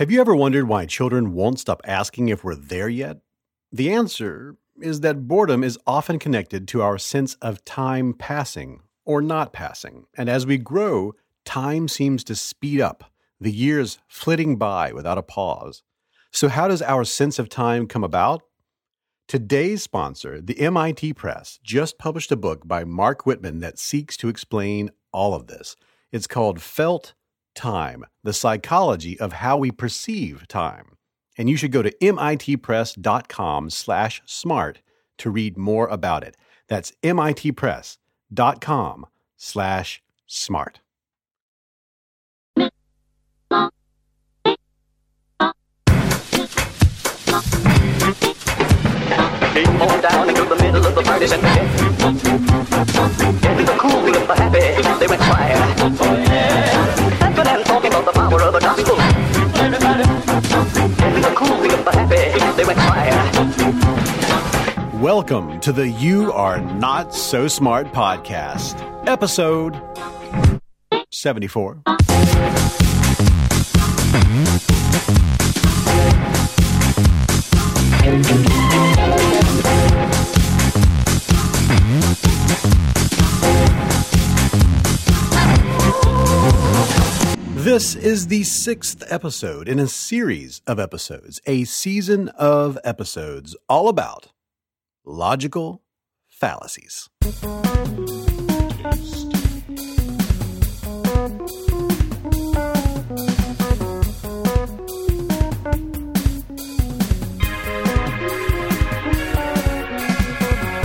Have you ever wondered why children won't stop asking if we're there yet? The answer is that boredom is often connected to our sense of time passing or not passing. And as we grow, time seems to speed up, the years flitting by without a pause. So, how does our sense of time come about? Today's sponsor, the MIT Press, just published a book by Marc Wittmann that seeks to explain all of this. It's called Felt Time The Psychology of How We Perceive Time. And you should go to mitpress.com slash smart to read more about it. That's mitpress.com slash smart. Down into the middle of the and cool the happy, they went quiet. And talking about the power of the gospel. Welcome to the You Are Not So Smart podcast, episode 74. This is the sixth episode in a series of episodes, a season of episodes all about logical fallacies.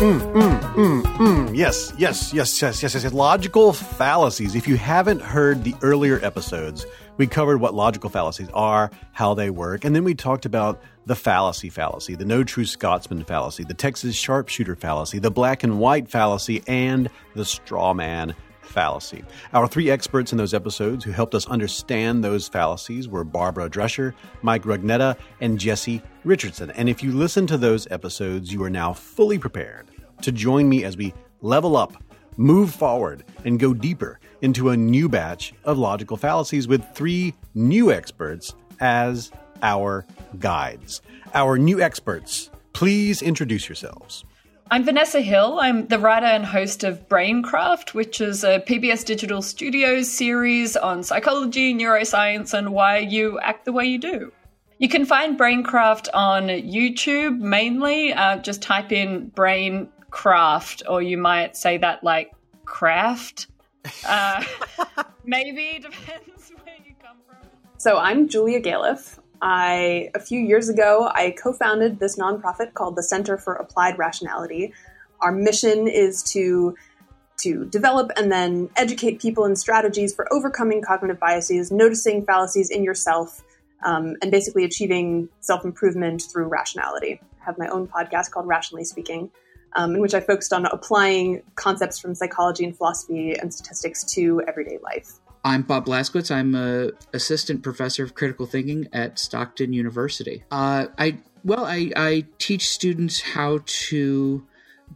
Mm, mm, mm, mm. Yes, yes, yes, yes, yes, yes. Logical fallacies. If you haven't heard the earlier episodes, we covered what logical fallacies are, how they work, and then we talked about the fallacy fallacy, the no true Scotsman fallacy, the Texas sharpshooter fallacy, the black and white fallacy, and the straw man fallacy. Our three experts in those episodes who helped us understand those fallacies were Barbara Drescher, Mike Rugnetta, and Jesse Richardson. And if you listen to those episodes, you are now fully prepared to join me as we level up, move forward, and go deeper into a new batch of logical fallacies with three new experts as our guides. Our new experts, please introduce yourselves. I'm Vanessa Hill. I'm the writer and host of Braincraft, which is a PBS Digital Studios series on psychology, neuroscience, and why you act the way you do. You can find Braincraft on YouTube mainly. Uh, just type in Braincraft, or you might say that like craft. Uh, maybe depends where you come from. So I'm Julia Galef. I a few years ago I co-founded this nonprofit called the Center for Applied Rationality. Our mission is to to develop and then educate people in strategies for overcoming cognitive biases, noticing fallacies in yourself, um, and basically achieving self improvement through rationality. I have my own podcast called Rationally Speaking, um, in which I focused on applying concepts from psychology and philosophy and statistics to everyday life. I'm Bob Blaskiewicz. I'm a assistant professor of critical thinking at Stockton University. Uh, I well, I, I teach students how to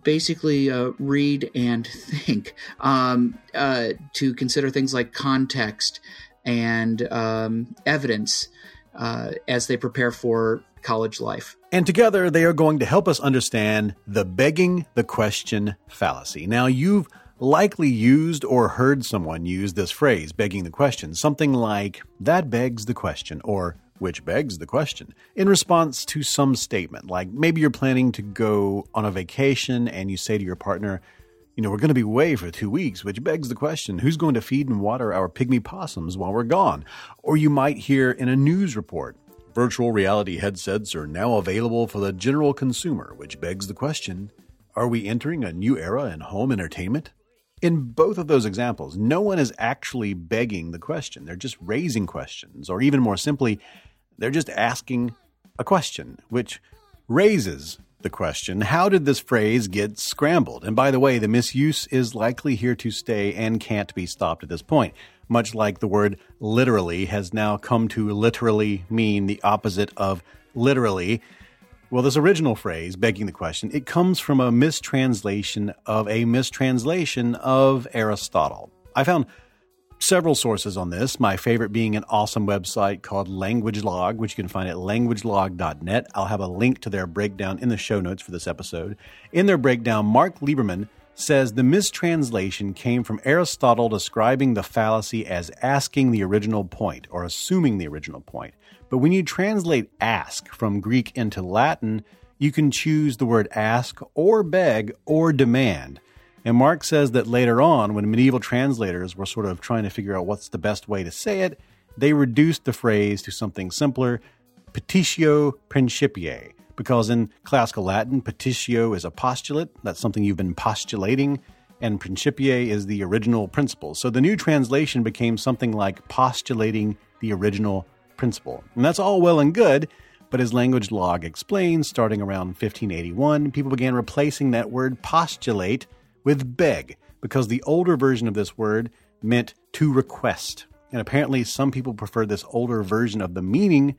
basically uh, read and think, um, uh, to consider things like context and um, evidence uh, as they prepare for college life. And together they are going to help us understand the begging the question fallacy. Now, you've likely used or heard someone use this phrase, begging the question, something like, that begs the question, or which begs the question, in response to some statement, like maybe you're planning to go on a vacation and you say to your partner, you know, we're going to be away for two weeks, which begs the question who's going to feed and water our pygmy possums while we're gone? Or you might hear in a news report, virtual reality headsets are now available for the general consumer, which begs the question are we entering a new era in home entertainment? In both of those examples, no one is actually begging the question. They're just raising questions, or even more simply, they're just asking a question, which raises the question how did this phrase get scrambled? And by the way, the misuse is likely here to stay and can't be stopped at this point, much like the word literally has now come to literally mean the opposite of literally. Well, this original phrase, begging the question, it comes from a mistranslation of a mistranslation of Aristotle. I found several sources on this, my favorite being an awesome website called LanguageLog, which you can find at languagelog.net. I'll have a link to their breakdown in the show notes for this episode. In their breakdown, Mark Liberman says the mistranslation came from Aristotle describing the fallacy as asking the original point or assuming the original point. But when you translate ask from Greek into Latin, you can choose the word ask or beg or demand. And Mark says that later on, when medieval translators were sort of trying to figure out what's the best way to say it, they reduced the phrase to something simpler petitio principii, because in classical Latin, petitio is a postulate, that's something you've been postulating, and principii is the original principle. So the new translation became something like postulating the original principle. And that's all well and good, but as language log explains, starting around 1581, people began replacing that word postulate with beg, because the older version of this word meant to request. And apparently, some people prefer this older version of the meaning,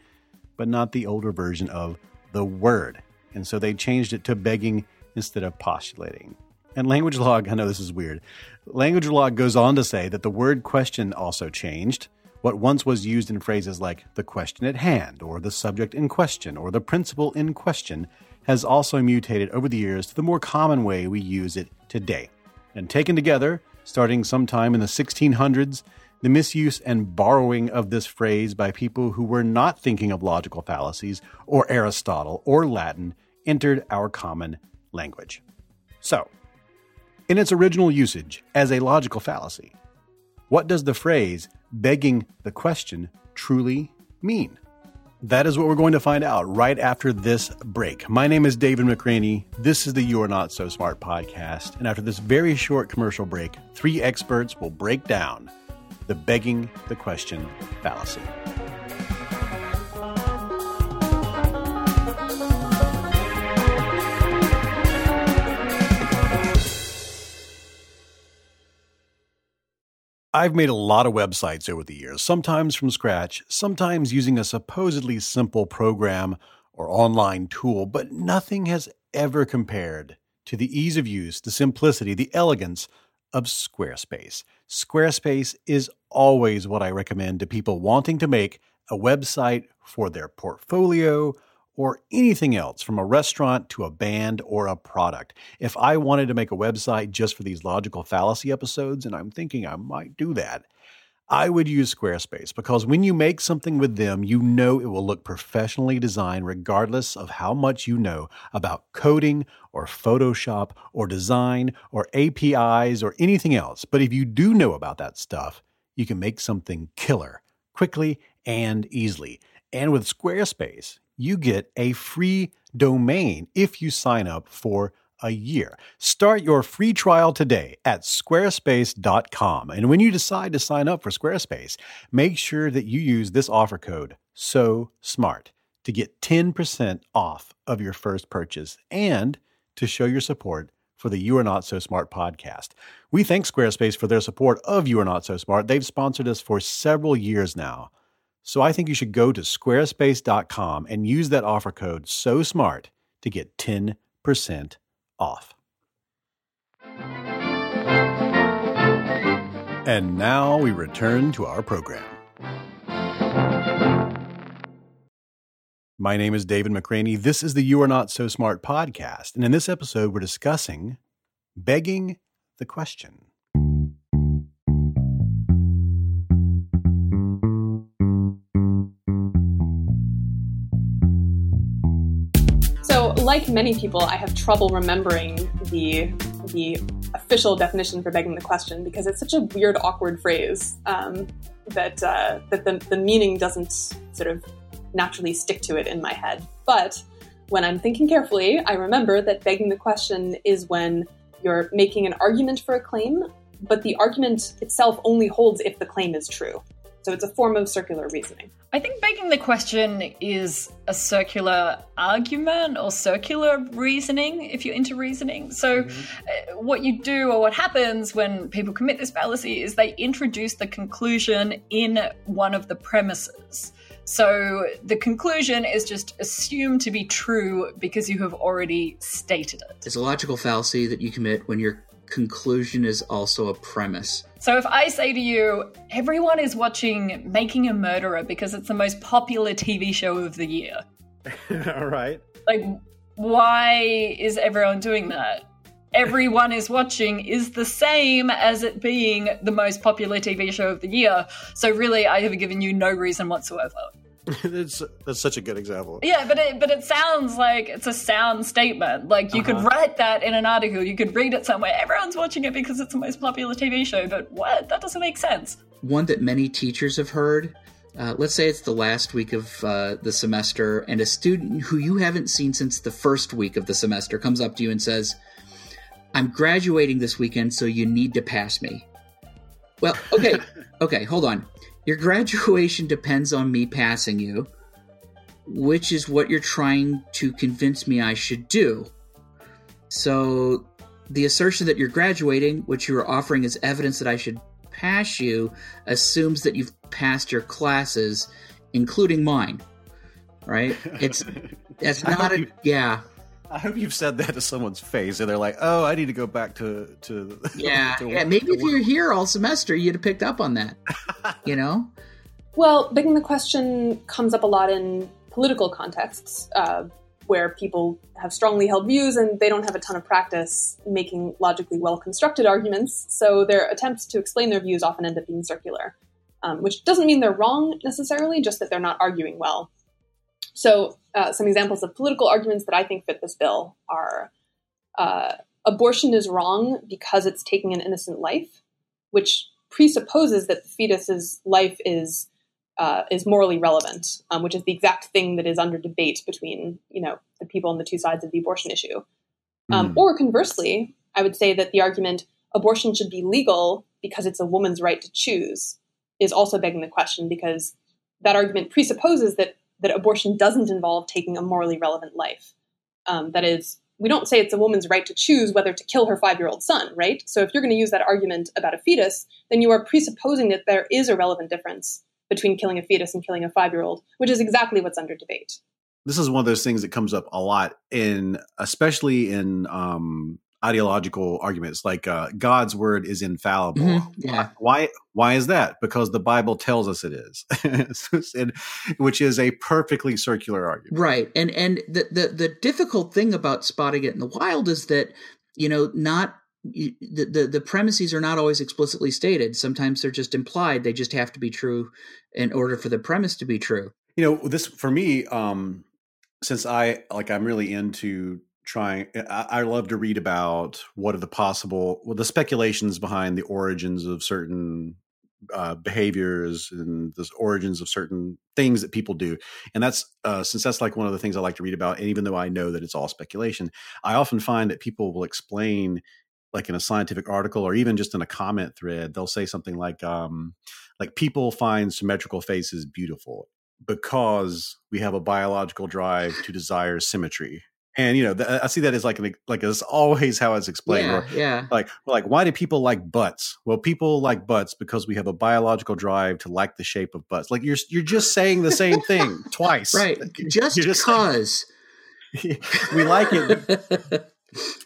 but not the older version of the word. And so they changed it to begging instead of postulating. And Language Log, I know this is weird. Language Log goes on to say that the word question also changed. What once was used in phrases like the question at hand, or the subject in question, or the principle in question has also mutated over the years to the more common way we use it today. And taken together, starting sometime in the 1600s, the misuse and borrowing of this phrase by people who were not thinking of logical fallacies or Aristotle or Latin entered our common language. So, in its original usage as a logical fallacy, what does the phrase begging the question truly mean? That is what we're going to find out right after this break. My name is David McRaney. This is the You Are Not So Smart podcast. And after this very short commercial break, three experts will break down the begging the question fallacy. I've made a lot of websites over the years, sometimes from scratch, sometimes using a supposedly simple program or online tool, but nothing has ever compared to the ease of use, the simplicity, the elegance of Squarespace. Squarespace is always what I recommend to people wanting to make a website for their portfolio or anything else from a restaurant to a band or a product. If I wanted to make a website just for these logical fallacy episodes, and I'm thinking I might do that, I would use Squarespace because when you make something with them, you know it will look professionally designed regardless of how much you know about coding or Photoshop or design or APIs or anything else. But if you do know about that stuff, you can make something killer quickly and easily. And with Squarespace, you get a free domain if you sign up for a year. Start your free trial today at squarespace.com. And when you decide to sign up for Squarespace, make sure that you use this offer code so smart to get 10% off of your first purchase and to show your support for the You Are Not So Smart podcast. We thank Squarespace for their support of You Are Not So Smart. They've sponsored us for several years now. So I think you should go to squarespace.com and use that offer code so smart to get 10% off. And now we return to our program. My name is David McRaney. This is the You Are Not So Smart podcast. And in this episode, we're discussing begging the question. Like many people, I have trouble remembering the the official definition for begging the question because it's such a weird, awkward phrase um, that uh, that the, the meaning doesn't sort of naturally stick to it in my head. But when I'm thinking carefully, I remember that begging the question is when you're making an argument for a claim, but the argument itself only holds if the claim is true. So it's a form of circular reasoning. I think begging the question is a circular argument or circular reasoning if you're into reasoning. So, uh, what you do or what happens when people commit this fallacy is they introduce the conclusion in one of the premises. So, the conclusion is just assumed to be true because you have already stated it. It's a logical fallacy that you commit when you're conclusion is also a premise. So if I say to you, everyone is watching Making a Murderer because it's the most popular TV show of the year, All right. like, why is everyone doing that? Everyone is watching is the same as it being the most popular TV show of the year. So really, I have given you no reason whatsoever. that's, that's such a good example. Yeah, but it but it sounds like it's a sound statement. Like you could Uh-huh. write that in an article, you could read it somewhere. Everyone's watching it because it's the most popular TV show. But what? That doesn't make sense. One that many teachers have heard. Uh, let's say it's the last week of uh, the semester, and a student who you haven't seen since the first week of the semester comes up to you and says, I'm graduating this weekend, so you need to pass me. Well, okay, okay, hold on. Your graduation depends on me passing you, which is what you're trying to convince me I should do. So, the assertion that you're graduating, which you are offering as evidence that I should pass you, assumes that you've passed your classes, including mine. Right? It's that's not a you- yeah. I hope you've said that to someone's face, and they're like, "Oh, I need to go back to to Yeah, to yeah. Maybe to if work." you're here all semester, you'd have picked up on that. You know? Well, begging the question comes up a lot in political contexts uh, where people have strongly held views and they don't have a ton of practice making logically well constructed arguments. So their attempts to explain their views often end up being circular, um, which doesn't mean they're wrong necessarily, just that they're not arguing well. So, uh, some examples of political arguments that I think fit this bill are uh, abortion is wrong because it's taking an innocent life, which presupposes that the fetus's life is uh, is morally relevant, um, which is the exact thing that is under debate between you know the people on the two sides of the abortion issue. Um, Mm. Or conversely, I would say that the argument abortion should be legal because it's a woman's right to choose is also begging the question because that argument presupposes that that abortion doesn't involve taking a morally relevant life. Um, that is, we don't say it's a woman's right to choose whether to kill her five year old son, right? So if you're going to use that argument about a fetus, then you are presupposing that there is a relevant difference between killing a fetus and killing a five year old, which is exactly what's under debate. this is one of those things that comes up a lot in especially in um ideological arguments like uh god's word is infallible Mhm, yeah. why why is that because the bible tells us it is And- which is a perfectly circular argument Right. And and the, the the difficult thing about spotting it in the wild is that, you know, not the, the the premises are not always explicitly stated. Sometimes they're just implied. They just have to be true in order for the premise to be true. you know this for me um since i like i'm really into trying I, I love to read about what are the possible well the speculations behind the origins of certain uh, behaviors and the origins of certain things that people do. And that's uh, since that's like one of the things i like to read about and even though i know that it's all speculation i often find that people will explain like in a scientific article or even just in a comment thread they'll say something like um like people find symmetrical faces beautiful because we have a biological drive to desire symmetry and you know th- i see that as like an like as always how it's explained yeah, or yeah. like like why do people like butts well people like butts because we have a biological drive to like the shape of butts like you're you're just saying the same thing twice Right. Like, Just you're just cause. we like it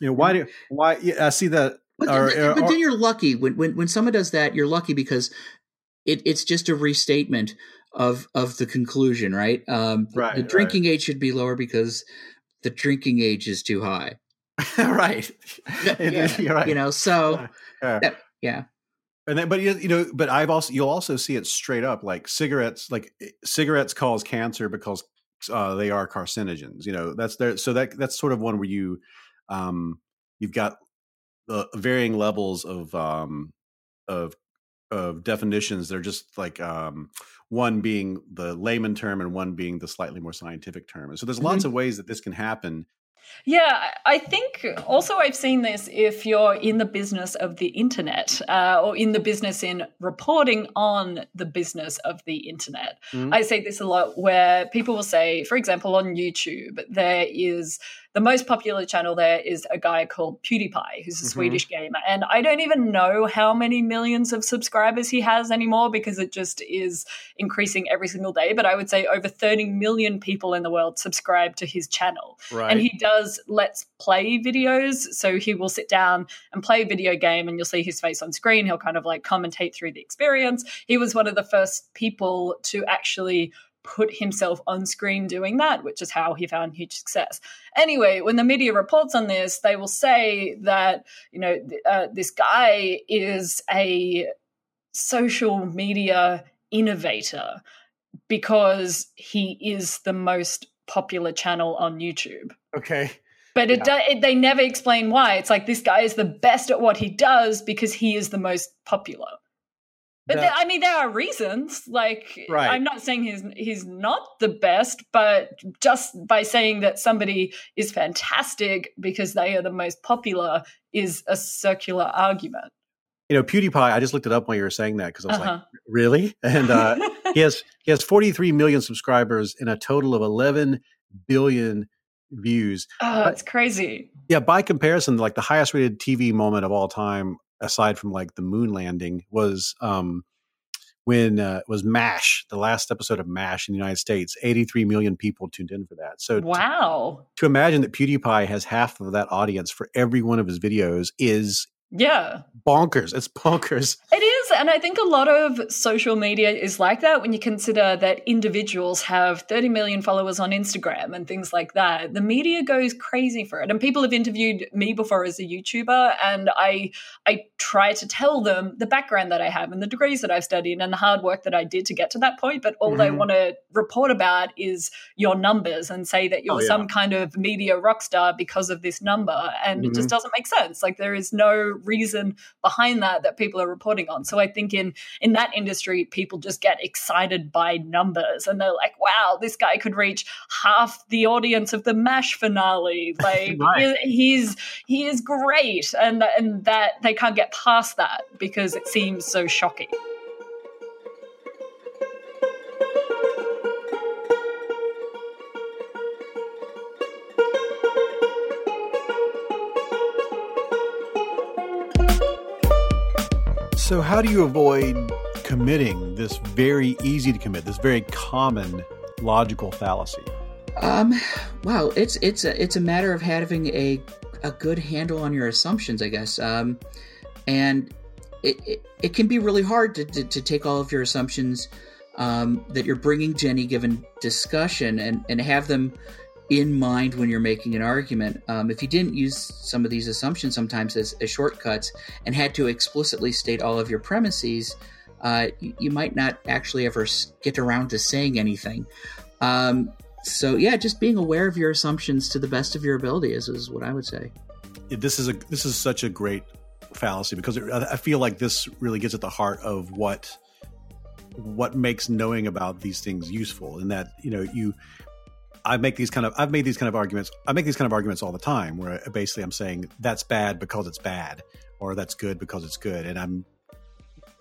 you know why do why i see that But, or- then, or- but then you're lucky when, when when someone does that. You're lucky because it, it's just a restatement of of the conclusion, right? Um, Right, The right. drinking age should be lower because the drinking age is too high. right Yeah, you're right You know, so Yeah. that- yeah, And then, but you you know, but I've also you'll also see it straight up like cigarettes, like eh, cigarettes cause cancer because uh, they are carcinogens. You know, that's there. So that that's sort of one where you, um, you've got the varying levels of um of of definitions. They're just like um one being the layman term and one being the slightly more scientific term. And so there's lots of ways that this can happen. Yeah, I think also I've seen this if you're in the business of the internet uh, or in the business in reporting on the business of the internet. Mhm. I see this a lot where people will say, for example, on YouTube, there is the most popular channel there is a guy called PewDiePie, who's a Mhm. Swedish gamer. And I don't even know how many millions of subscribers he has anymore because it just is increasing every single day. But I would say over 30 million people in the world subscribe to his channel. Right. And he does let's play videos. So he will sit down and play a video game, and you'll see his face on screen. He'll kind of like commentate through the experience. He was one of the first people to actually put himself on screen doing that, which is how he found huge success. Anyway, when the media reports on this, they will say that, you know, uh, this guy is a social media innovator because he is the most popular channel on YouTube. okay. But it, do, it they never explain why. It's like this guy is the best at what he does because he is the most popular. But there, I mean, there are reasons. Like, Right. I'm not saying he's he's not the best, but just by saying that somebody is fantastic because they are the most popular is a circular argument. You know, PewDiePie. I just looked it up while you were saying that because I was like, Uh-huh. really? And uh, he has he has 43 million subscribers and a total of 11 billion views. oh, it's crazy. Yeah, by comparison, like the highest rated TV moment of all time, aside from like the moon landing, was um when uh, was MASH, the last episode of MASH in the United States. 83 million people tuned in for that. So to, Wow. to imagine that PewDiePie has half of that audience for every one of his videos is Yeah. bonkers. It's bonkers. It is, and I think a lot of social media is like that when you consider that individuals have 30 million followers on Instagram and things like that. The media goes crazy for it. And people have interviewed me before as a YouTuber, and I I try to tell them the background that I have and the degrees that I've studied and the hard work that I did to get to that point. But all they Mhm. want to report about is your numbers and say that you're Oh, yeah. some kind of media rock star because of this number. And it Mhm. just doesn't make sense. Like there is no reason behind that that people are reporting on. So I think in in that industry, people just get excited by numbers and they're like, "Wow, this guy could reach half the audience of the Mash finale." Like Right. he- he's he is great, and and that they can't get past that because it seems so shocking. So, how do you avoid committing this very easy to commit, this very common logical fallacy? Um, well, it's it's a it's a matter of having a a good handle on your assumptions, I guess. Um, and it, it, it can be really hard to, to, to take all of your assumptions um, that you're bringing to any given discussion and, and have them in mind when you're making an argument. Um, if you didn't use some of these assumptions sometimes as, as shortcuts and had to explicitly state all of your premises, uh, you, you might not actually ever get around to saying anything. Um, so yeah, just being aware of your assumptions to the best of your ability is, is what I would say. This is a this is such a great fallacy because it, I I feel like this really gets at the heart of what what makes knowing about these things useful. and that you know you, I make these kind of I've made these kind of arguments. I make these kind of arguments all the time where basically I'm saying that's bad because it's bad, or that's good because it's good, and I'm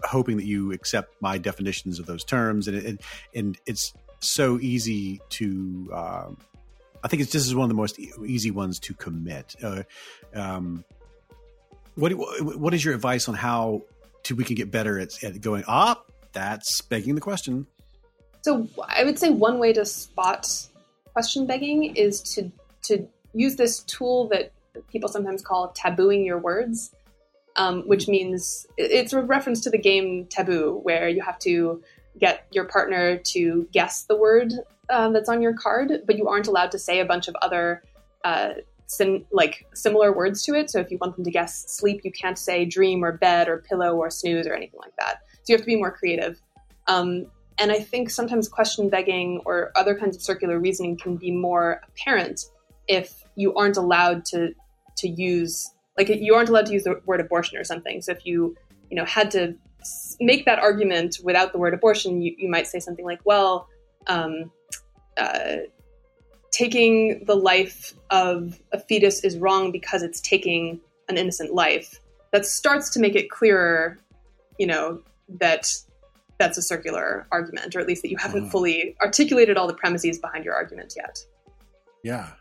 hoping that you accept my definitions of those terms. And and and it's so easy to. Um, I think it's this is one of the most easy ones to commit. Uh, um, what what is your advice on how to we can get better at, at going up? That's begging the question. So I would say one way to spot question begging is to to use this tool that people sometimes call tabooing your words, um, which means it's a reference to the game Taboo, where you have to get your partner to guess the word um, that's on your card, but you aren't allowed to say a bunch of other uh, sim- like similar words to it. So if you want them to guess sleep, you can't say dream or bed or pillow or snooze or anything like that. So you have to be more creative. Um, and I think sometimes question begging or other kinds of circular reasoning can be more apparent if you aren't allowed to to use like you aren't allowed to use the word abortion or something. So if you you know had to make that argument without the word abortion, you, you might say something like, well, um, uh, taking the life of a fetus is wrong because it's taking an innocent life. That starts to make it clearer, you know, that that's a circular argument, or at least that you haven't Mhm. fully articulated all the premises behind your argument yet. Yeah.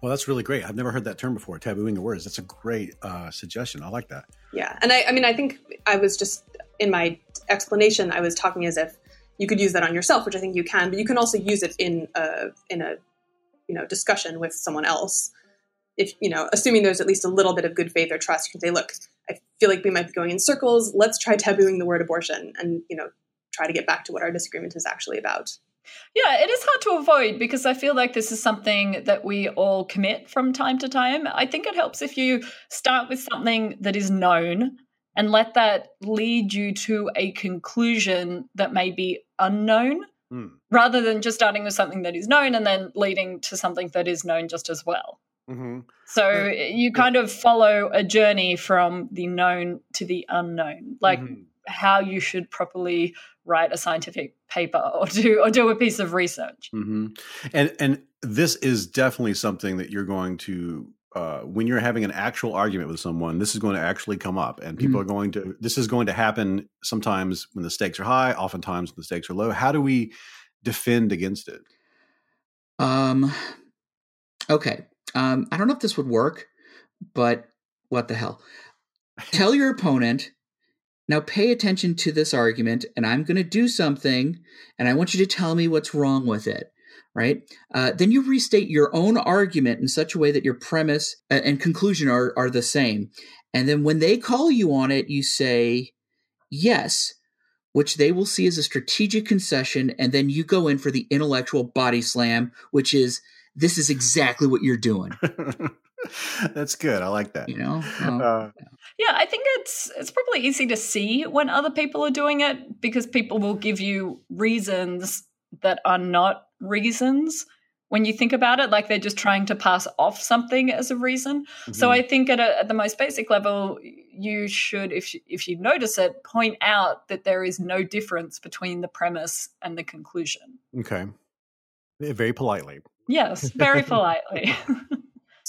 Well, that's really great. I've never heard that term before, tabooing the words. That's a great uh, suggestion. I like that. Yeah. And I, I mean, I think I was just, in my explanation, I was talking as if you could use that on yourself, which I think you can, but you can also use it in a, in a, you know, discussion with someone else. If, you know, assuming there's at least a little bit of good faith or trust, you can say, look, I feel like we might be going in circles. Let's try tabooing the word abortion and, you know, try to get back to what our disagreement is actually about. Yeah, it is hard to avoid because I feel like this is something that we all commit from time to time. I think it helps if you start with something that is known and let that lead you to a conclusion that may be unknown Hmm. rather than just starting with something that is known and then leading to something that is known just as well. Mm-hmm. So you kind of follow a journey from the known to the unknown, like Mhm. how you should properly write a scientific paper or do or do a piece of research. hmm And and this is definitely something that you're going to uh, when you're having an actual argument with someone. This is going to actually come up, and people are going to. This is going to happen sometimes when the stakes are high. Oftentimes when the stakes are low. How do we defend against it? Um, okay. Um, I don't know if this would work, but what the hell? Tell your opponent, now pay attention to this argument, and I'm going to do something, and I want you to tell me what's wrong with it. Right? Uh, then you restate your own argument in such a way that your premise and conclusion are, are the same. And then when they call you on it, you say, yes, which they will see as a strategic concession. And then you go in for the intellectual body slam, which is, this is exactly what you're doing. That's good. I like that. You know? Um, Uh, Yeah, I think it's it's probably easy to see when other people are doing it because people will give you reasons that are not reasons when you think about it like they're just trying to pass off something as a reason. So mhm. I think at, a, at the most basic level you should if you, if you notice it point out that there is no difference between the premise and the conclusion. okay, very politely. Yes, very politely.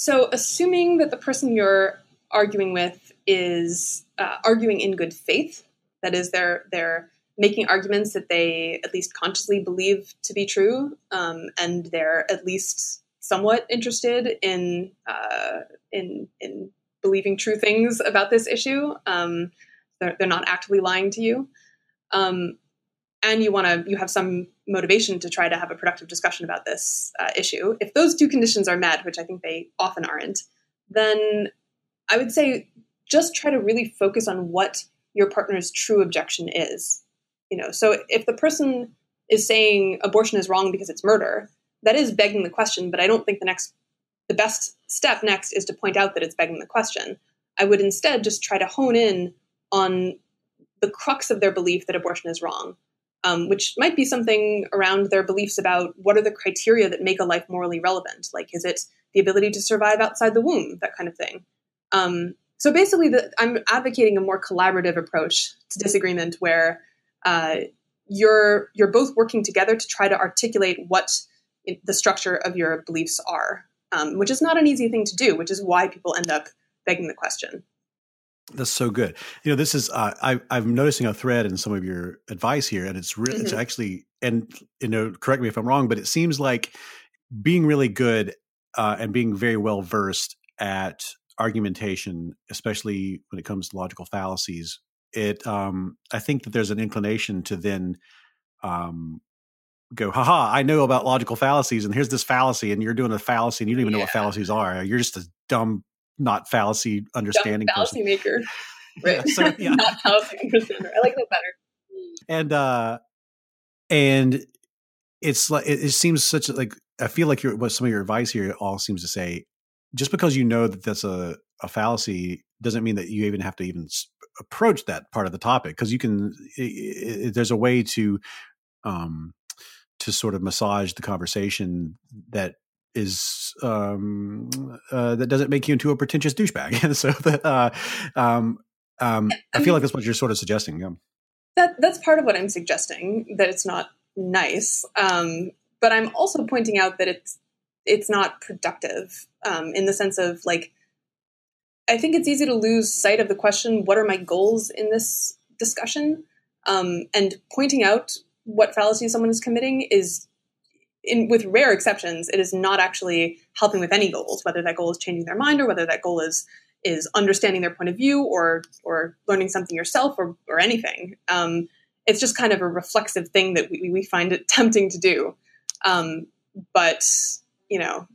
So, assuming that the person you're arguing with is uh, arguing in good faith, that is, they're they're making arguments that they at least consciously believe to be true, um, and they're at least somewhat interested in uh, in in believing true things about this issue. Um, they're, they're not actively lying to you. Um, and you want to you have some motivation to try to have a productive discussion about this uh, issue if those two conditions are met which i think they often aren't then i would say just try to really focus on what your partner's true objection is. You know so if the person is saying abortion is wrong because it's murder that is begging the question but i don't think the next the best step next is to point out that it's begging the question. I would instead just try to hone in on the crux of their belief that abortion is wrong um, which might be something around their beliefs about what are the criteria that make a life morally relevant. Like, is it the ability to survive outside the womb, that kind of thing. Um, so basically, the, I'm advocating a more collaborative approach to disagreement, where uh, you're you're both working together to try to articulate what the structure of your beliefs are, um, which is not an easy thing to do. Which is why people end up begging the question. That's so good. You know, this is uh, I, I'm noticing a thread in some of your advice here, and it's really it's Mhm. actually and you know, correct me if I'm wrong, but it seems like being really good uh, and being very well versed at argumentation, especially when it comes to logical fallacies. It um, I think that there's an inclination to then um, go, haha, I know about logical fallacies, and here's this fallacy, and you're doing a fallacy, and you don't even know what fallacies are. You're just a dumb, not fallacy Dumb understanding person. fallacy maker, Yeah, right? so, yeah. not fallacy understander. I like that better. and uh and it's like it, it seems such a, like i feel like your what some of your advice here all seems to say just because you know that that's a, a fallacy doesn't mean that you even have to even approach that part of the topic because you can i i there's a way to um to sort of massage the conversation that is um uh, that doesn't make you into a pretentious douchebag so that uh um um i feel like that's what you're sort of suggesting yeah. that that's part of what I'm suggesting that it's not nice. Um, but I'm also pointing out that it's it's not productive um, in the sense of like I think it's easy to lose sight of the question: What are my goals in this discussion? Um, and pointing out what fallacy someone is committing is in, with rare exceptions, it is not actually helping with any goals, whether that goal is changing their mind or whether that goal is is understanding their point of view or or learning something yourself or or anything. Um, it's just kind of a reflexive thing that we, we find it tempting to do. Um, but you know,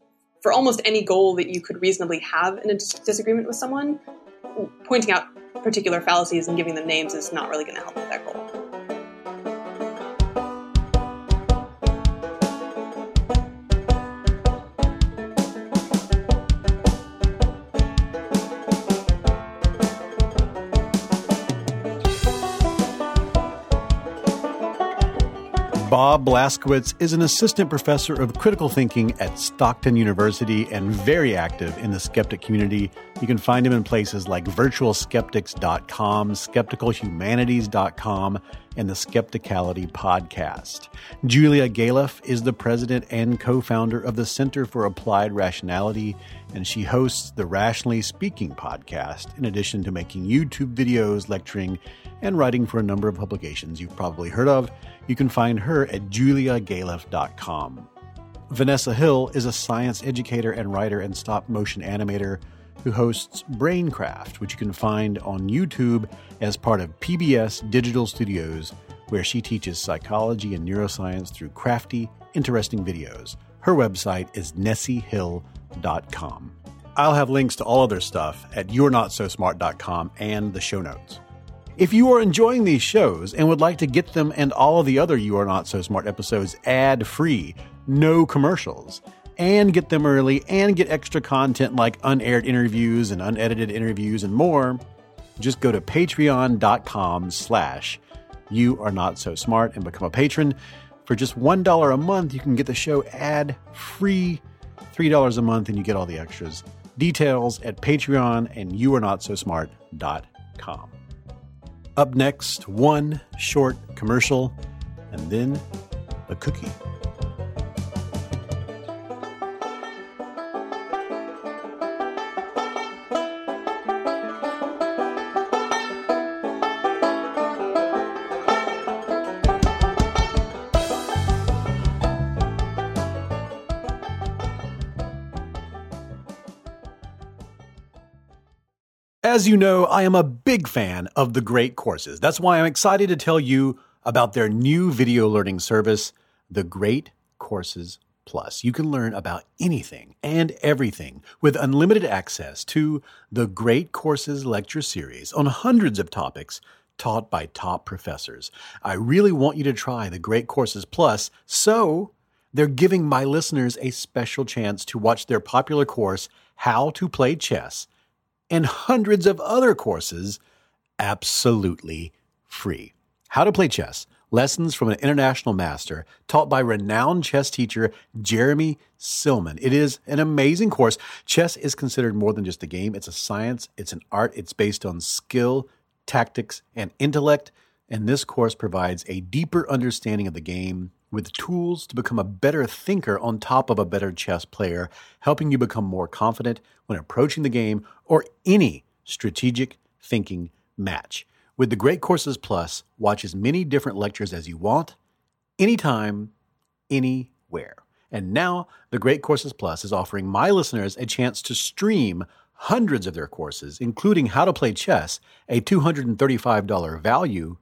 for almost any goal that you could reasonably have in a dis- disagreement with someone, pointing out particular fallacies and giving them names is not really going to help with that goal. Bob Blaskiewicz is an assistant professor of critical thinking at Stockton University and very active in the skeptic community. You can find him in places like virtualskeptics.com, skepticalhumanities.com, and the Skepticality podcast. Julia Galef is the president and co founder of the Center for Applied Rationality, and she hosts the Rationally Speaking podcast, in addition to making YouTube videos, lecturing, and writing for a number of publications you've probably heard of. You can find her at juliagalef.com. Vanessa Hill is a science educator and writer and stop motion animator who hosts Braincraft, which you can find on YouTube as part of PBS Digital Studios, where she teaches psychology and neuroscience through crafty, interesting videos. Her website is nessiehill.com. I'll have links to all other stuff at you'renotsosmart.com and the show notes. If you are enjoying these shows and would like to get them and all of the other You Are Not So Smart episodes ad free, no commercials, and get them early and get extra content like unaired interviews and unedited interviews and more, just go to patreon.com slash you are not so smart and become a patron. For just $1 a month, you can get the show ad free, $3 a month, and you get all the extras. Details at Patreon and youarenotsosmart.com. Up next, one short commercial, and then a cookie. As you know, I am a big fan of the Great Courses. That's why I'm excited to tell you about their new video learning service, the Great Courses Plus. You can learn about anything and everything with unlimited access to the Great Courses lecture series on hundreds of topics taught by top professors. I really want you to try the Great Courses Plus, so they're giving my listeners a special chance to watch their popular course, How to Play Chess and hundreds of other courses absolutely free. How to play chess, lessons from an international master taught by renowned chess teacher Jeremy Silman. It is an amazing course. Chess is considered more than just a game, it's a science, it's an art, it's based on skill, tactics, and intellect. And this course provides a deeper understanding of the game with tools to become a better thinker on top of a better chess player, helping you become more confident when approaching the game or any strategic thinking match. With the Great Courses Plus, watch as many different lectures as you want, anytime, anywhere. And now, the Great Courses Plus is offering my listeners a chance to stream hundreds of their courses, including How to Play Chess, a $235 value,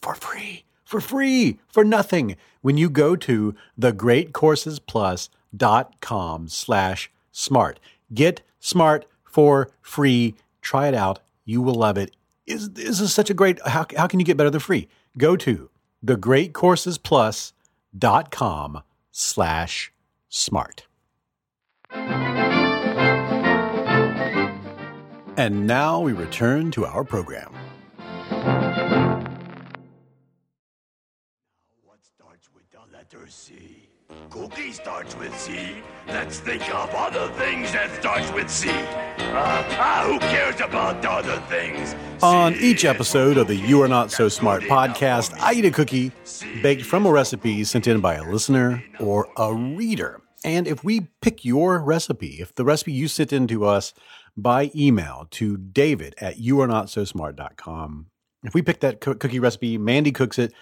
for free for free, for nothing, when you go to thegreatcoursesplus.com slash smart. Get smart for free. Try it out. You will love it. Is this is such a great how, how can you get better than free? Go to thegreatcoursesplus.com slash smart. And now we return to our program. C. Cookie starts with C. Let's think of other things that starts with C. Uh, ah, who cares about other things? On each episode of the You Are Not So Smart podcast, I eat a cookie baked from a recipe sent in by a listener or a reader. And if we pick your recipe, if the recipe you sent in to us by email to david at youarenotsosmart.com, if we pick that cookie recipe, Mandy cooks it,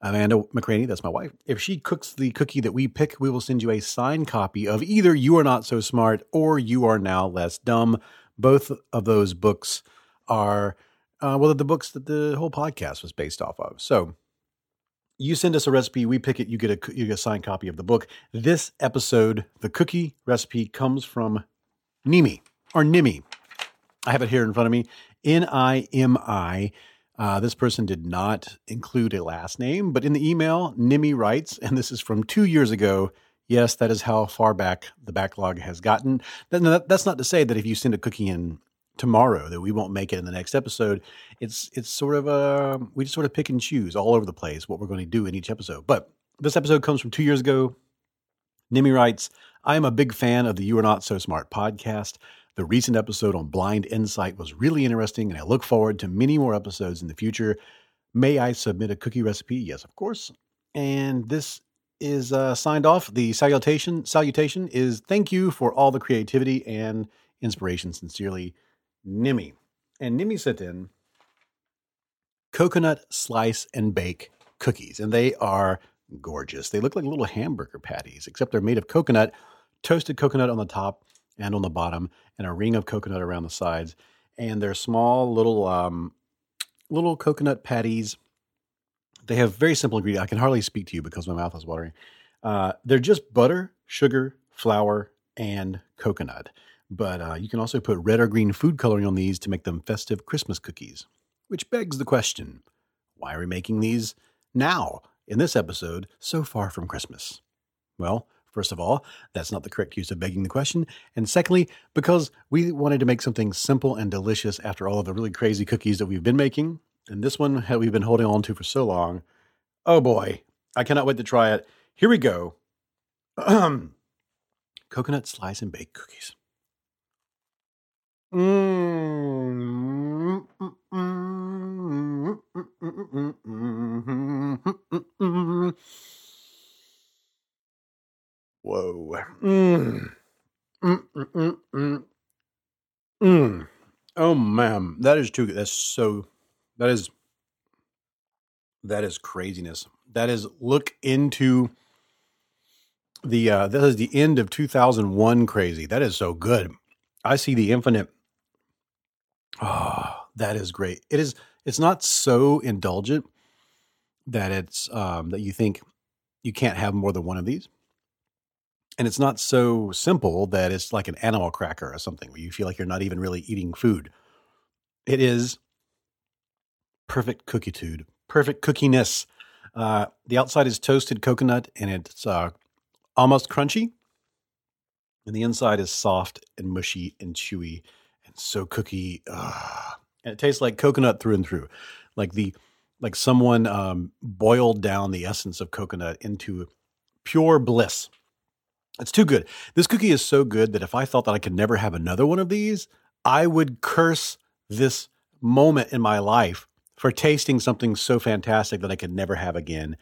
Amanda McRaney, that's my wife. If she cooks the cookie that we pick, we will send you a signed copy of either You Are Not So Smart or You Are Now Less Dumb. Both of those books are, uh, well, the books that the whole podcast was based off of. So you send us a recipe, we pick it, you get a you get a signed copy of the book. This episode, the cookie recipe comes from Nimi or Nimi. I have it here in front of me. N I M I. Uh, this person did not include a last name, but in the email, Nimi writes, and this is from two years ago. Yes, that is how far back the backlog has gotten. That's not to say that if you send a cookie in tomorrow that we won't make it in the next episode. It's it's sort of a we just sort of pick and choose all over the place what we're going to do in each episode. But this episode comes from two years ago. Nimi writes, I am a big fan of the You Are Not So Smart podcast. The recent episode on blind insight was really interesting, and I look forward to many more episodes in the future. May I submit a cookie recipe? Yes, of course. And this is uh, signed off. The salutation salutation is thank you for all the creativity and inspiration. Sincerely, Nimi. And Nimi sent in coconut slice and bake cookies, and they are gorgeous. They look like little hamburger patties, except they're made of coconut, toasted coconut on the top and on the bottom, and a ring of coconut around the sides. And they're small little um, little coconut patties. They have very simple ingredients. I can hardly speak to you because my mouth is watering. Uh, they're just butter, sugar, flour, and coconut. But uh, you can also put red or green food coloring on these to make them festive Christmas cookies. Which begs the question why are we making these now, in this episode, so far from Christmas? Well, first of all, that's not the correct use of begging the question. And secondly, because we wanted to make something simple and delicious after all of the really crazy cookies that we've been making. And this one we've been holding on to for so long. Oh boy, I cannot wait to try it. Here we go. Coconut slice and bake cookies. Mm. Whoa. Mm. Mm, mm, mm, mm. Oh man, that is too good. That's so that is that is craziness. That is look into the uh the end of 2001 crazy. That is so good. I see the infinite Oh, that is great. It is it's not so indulgent that it's um that you think you can't have more than one of these. And it's not so simple that it's like an animal cracker or something where you feel like you're not even really eating food. It is perfect cookie-tude, perfect cookiness. Uh, the outside is toasted coconut and it's uh, almost crunchy. And the inside is soft and mushy and chewy and so cookie. Uh, and it tastes like coconut through and through. Like the like someone um, boiled down the essence of coconut into pure bliss. It's too good. This cookie is so good that if I thought that I could never have another one of these, I would curse this moment in my life for tasting something so fantastic that I could never have again.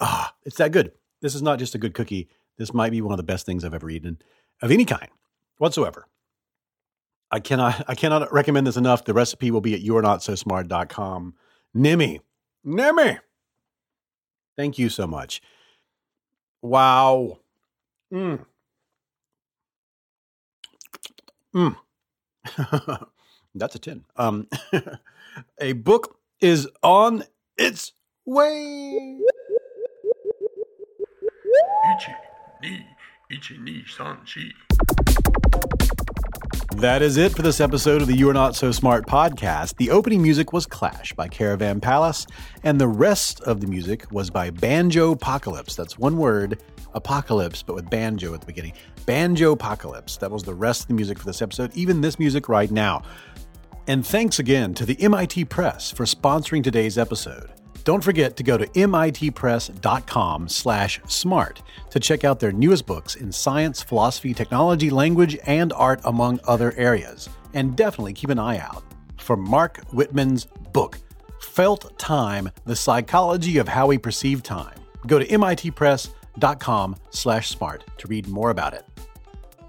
Ah, it's that good. This is not just a good cookie. This might be one of the best things I've ever eaten of any kind whatsoever. I cannot I cannot recommend this enough. The recipe will be at you'renotsosmart.com. Nimi. Nimi. Thank you so much. Wow. Mm. Mm. That's a 10. Um, a book is on its way. Ichi, ni, ichi, ni, san, chi. That is it for this episode of the You Are Not So Smart podcast. The opening music was Clash by Caravan Palace, and the rest of the music was by Banjo Apocalypse. That's one word, apocalypse, but with banjo at the beginning. Banjo Apocalypse. That was the rest of the music for this episode, even this music right now. And thanks again to the MIT Press for sponsoring today's episode. Don't forget to go to mitpress.com slash smart to check out their newest books in science, philosophy, technology, language, and art, among other areas. And definitely keep an eye out for Marc Wittmann's book, Felt Time, The Psychology of How We Perceive Time. Go to mitpress.com slash smart to read more about it.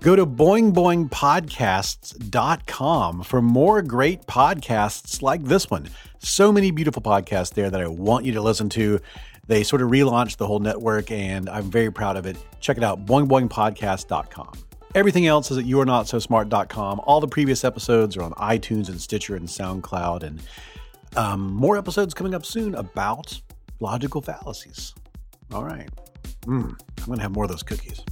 Go to boingboingpodcasts.com for more great podcasts like this one. So many beautiful podcasts there that I want you to listen to. They sort of relaunched the whole network, and I'm very proud of it. Check it out, boingboingpodcast.com. Everything else is at youarenotsosmart.com. All the previous episodes are on iTunes and Stitcher and SoundCloud, and um, more episodes coming up soon about logical fallacies. All right. Mm, I'm going to have more of those cookies.